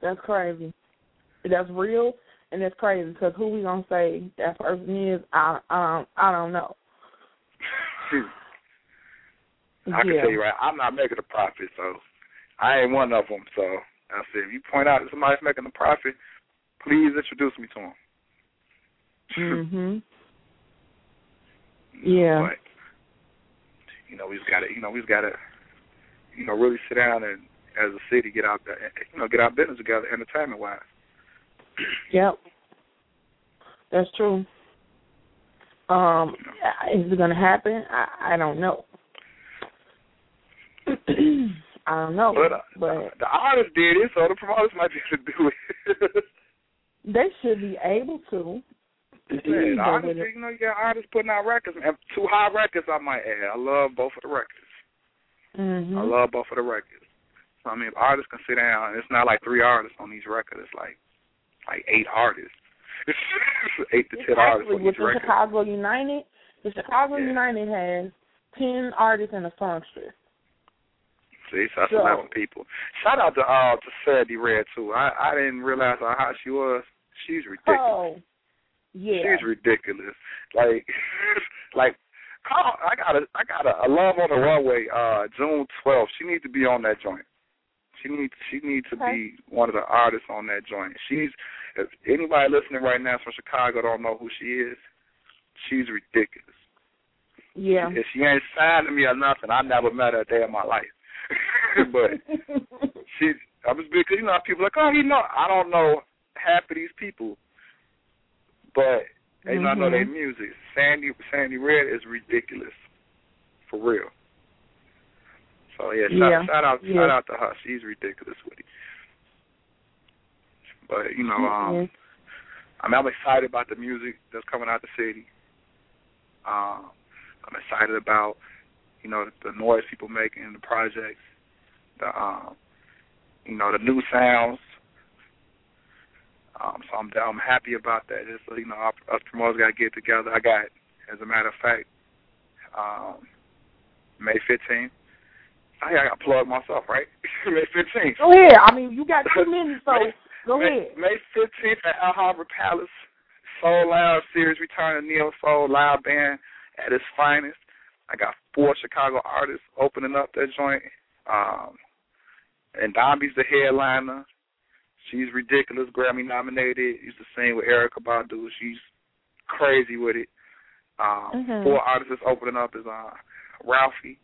That's crazy. That's real and that's crazy because who we gonna say that person is? I um I don't know. I can yeah. tell you right, I'm not making a profit, so I ain't one of them. So I said, if you point out that somebody's making a profit, please introduce me to them. Mhm. Yeah. But you know, we just got to, you know, we just got to, you know, really sit down and as a city get out there, you know, get our business together, entertainment wise. Yep. That's true. Um, is it gonna happen? I I don't know. I don't know, But, uh, but the artists did it, so the promoters might be able to do it. they should be able to. The artists, you know, you got artists putting out records, and two high records, I might add. I love both of the records. Mhm. I love both of the records. So, I mean, if artists can sit down, it's not like three artists on each record. It's like like eight artists, eight to ten artists on with each the record. Chicago United, the Chicago Yeah. United has ten artists and a songstress. See, so that's So- eleven people. Shout out to uh to Sandy Red too. I I didn't realize how hot she was. She's ridiculous. Oh, yeah. She's ridiculous. Like like call I got a I got a, a love on the runway, uh June twelfth. She needs to be on that joint. She needs she needs to Okay. be one of the artists on that joint. She's if anybody listening right now from Chicago don't know who she is, she's ridiculous. yeah. If she ain't signed to me or nothing, I never met her a day in my life. but she I was because you know people are like, oh, you know, I don't know half of these people, but you know I know their Mhm. music. Sandy Sandy Red is ridiculous, for real. So yeah, shout, Yeah. shout out Yeah. shout out to her. She's ridiculous with it. But you know, um. I mean, I'm excited about the music that's coming out the city. Um, I'm excited about, you know, the noise people making, in the projects, the, um, you know, the new sounds. Um, so I'm I'm happy about that. Just you know, us us promoters got to get together. I got, as a matter of fact, um, May 15th. I got to plug myself, right? May 15th. Go ahead. I mean, you got two minutes, so May- go May, ahead. May 15th at Alhambra Palace. Soul Loud series return returning Neo Soul live band at its finest. I got four Chicago artists opening up that joint. Um, and Ndambi's the headliner. She's ridiculous, Grammy nominated. Used to sing with Erykah Badu. She's crazy with it. Um, Mhm. Four artists opening up is uh, Ralphie,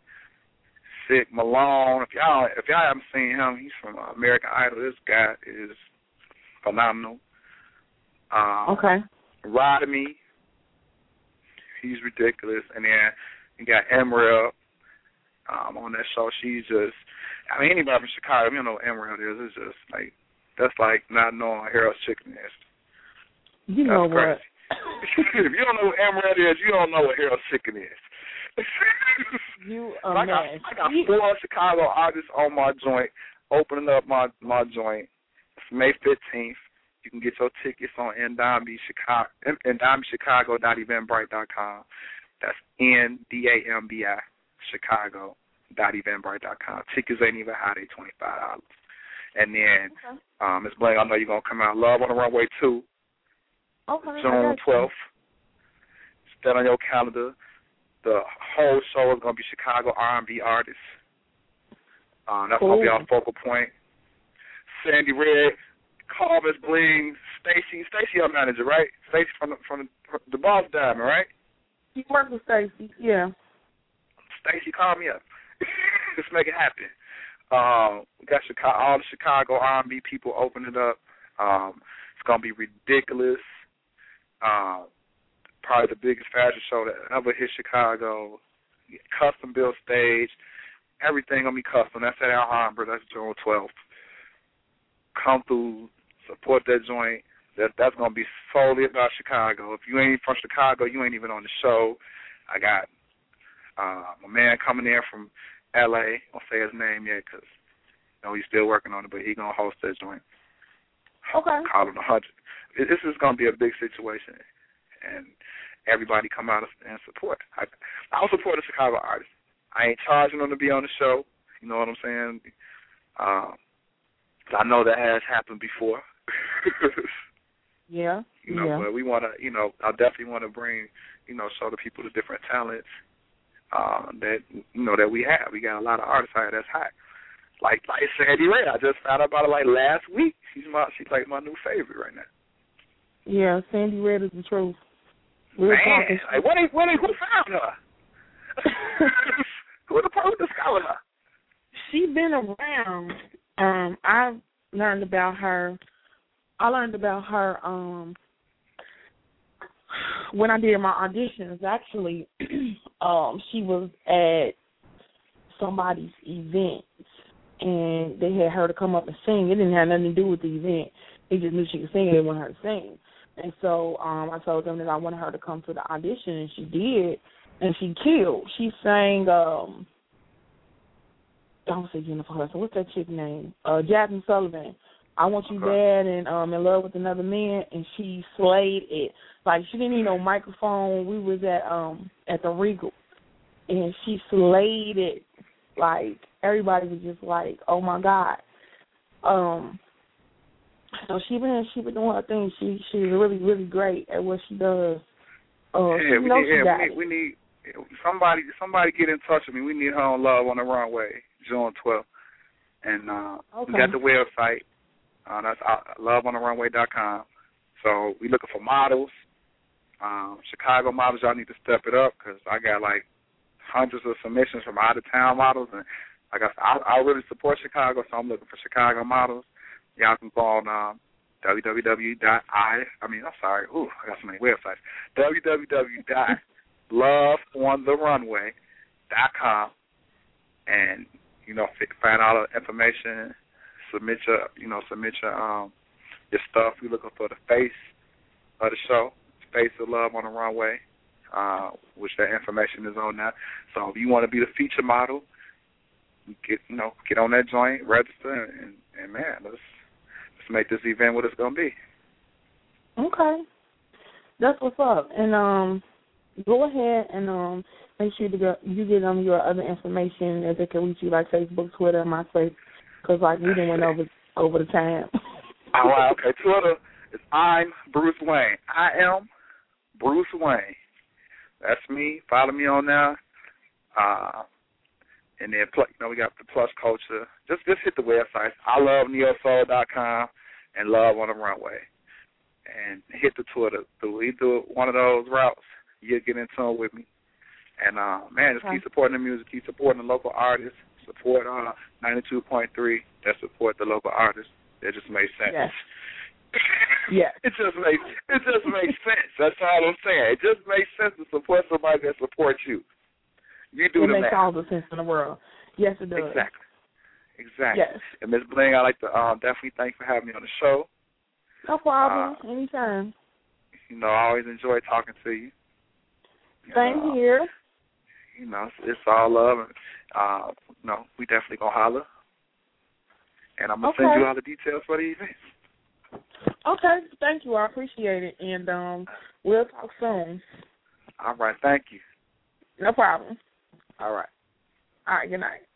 Sick Malone. If y'all if y'all haven't seen him, he's from uh, American Idol. This guy is phenomenal. Um, Okay. Me. He's ridiculous. And then you got Emerald um, on that show. She's just, I mean, anybody from Chicago, you know Emerald is. It's just like, that's like not knowing what Harold's Chicken is. You That's know what? crazy. if you don't know what Emerald is, you don't know what Harold's Chicken is. You a I got, mess. I got You- four Chicago artists on my joint, opening up my my joint. It's May fifteenth. You can get your tickets on Ndambi Chicago, NDambiChicago.eventbrite.com. That's N D A M B I Chicago dot eventbrite.com. Tickets ain't even high; they twenty five dollars. And then, Okay. um, Ms. Bling, I know you're gonna come out. Love on the Runway two, Okay. June twelfth. Set on your calendar. The whole show is gonna be Chicago R&B artists. Um, that's gonna be our focal point. Sandy Red, Carl Miss Bling, Stacy, Stacy, our manager, right? Stacy from the from the, from the Boss Diamond, right? You work with Stacy. Yeah. Stacy, call me up. Let's make it happen. Um, we got Chicago, all the Chicago R&B people opening up. Um, it's gonna be ridiculous. Um, probably the biggest fashion show that ever hit Chicago. Custom built stage. Everything gonna be custom. That's at Alhambra. That's June twelfth. Come through, support that joint. That that's gonna be solely about Chicago. If you ain't from Chicago, you ain't even on the show. I got uh, my man coming in from L.A. I'll say his name yet because you know he's still working on it, but he gonna host that joint. Okay. Call him a hundred. This is gonna be a big situation, and everybody come out and support. I, I'll support the Chicago artists. I ain't charging them to be on the show. You know what I'm saying? Um, I know that has happened before. Yeah. you know, yeah. but we want to, you know, I definitely want to bring, you know, show the people the different talents uh, that you know that we have. We got a lot of artists out here that's hot. Like like Sandy Ray, I just found out about her like last week. She's my she's like my new favorite right now. Yeah. Sandy Red is the truth. We're Man, talking. like what? They, what? They, who found her? who the person discovered her? she been around. Um, I learned about her. I learned about her um when I did my auditions. Actually, um, she was at somebody's event, and they had her to come up and sing. It didn't have nothing to do with the event. They just knew she could sing, and they wanted her to sing. And so um I told them that I wanted her to come to the audition, and she did, and she killed. She sang. um I don't say Jennifer Hudson. What's that chick name? Uh, Jazmine Sullivan. I want you bad and um in love with another man, and she slayed it. Like she didn't need no microphone. We was at um at the Regal, and she slayed it. Like everybody was just like, oh my god. Um. So she been she been doing her thing. She she's really really great at what she does. Uh, yeah, she we need, yeah, we need, we need somebody. Somebody get in touch with me. We need her on Love on the Runway, June 12th, and uh, Okay. we got the website. Uh, that's loveontherunway.com. So we looking for models. Um, Chicago models, y'all need to step it up because I got like hundreds of submissions from out of town models, and like I, I, I really support Chicago, so I'm looking for Chicago models. Y'all can go on um, www.i. I mean, I'm sorry. Ooh, I got so many websites. www.loveontherunway.com, and you know, find all the information. Submit your, you know, submit your um your stuff. We're looking for the face of the show, face of love on the runway, uh, which that information is on there. So if you want to be the feature model, get you know get on that joint, register, and, and man, let's let's make this event what it's gonna be. Okay. That's what's up. And um go ahead and um make sure to get, you get um your other information that they can reach you like Facebook, Twitter, MySpace, because like we didn't went over over the time. All right, okay. Twitter is I'm Bruce Wayne. I am Bruce Wayne. That's me. Follow me on there. Uh, and then, you know, we got the Plus Culture. Just just hit the websites. I love neosoul.com and Love on the Runway. And hit the Twitter. Through either one of those routes, you'll get in tune with me. And, uh, man, just Okay. keep supporting the music. Keep supporting the local artists. Support uh, 92.3 that support the local artists. That just makes sense. Yes. Yes. It just makes it just makes sense. That's all I'm saying. It just makes sense to support somebody that supports you. You do it the makes math. all the sense in the world. Yes, it does. Exactly. Exactly. Yes. And Miss Bling, I'd like to um, definitely thank you for having me on the show. No problem. Uh, Anytime. You know, I always enjoy talking to you. You Same know, here. You know, it's, it's all love, and uh, know, we definitely gonna holler. And I'm gonna send you all the details for the event. Okay. Thank you. I appreciate it. And um, we'll talk soon. All right, thank you. No problem. All right. All right. Good night.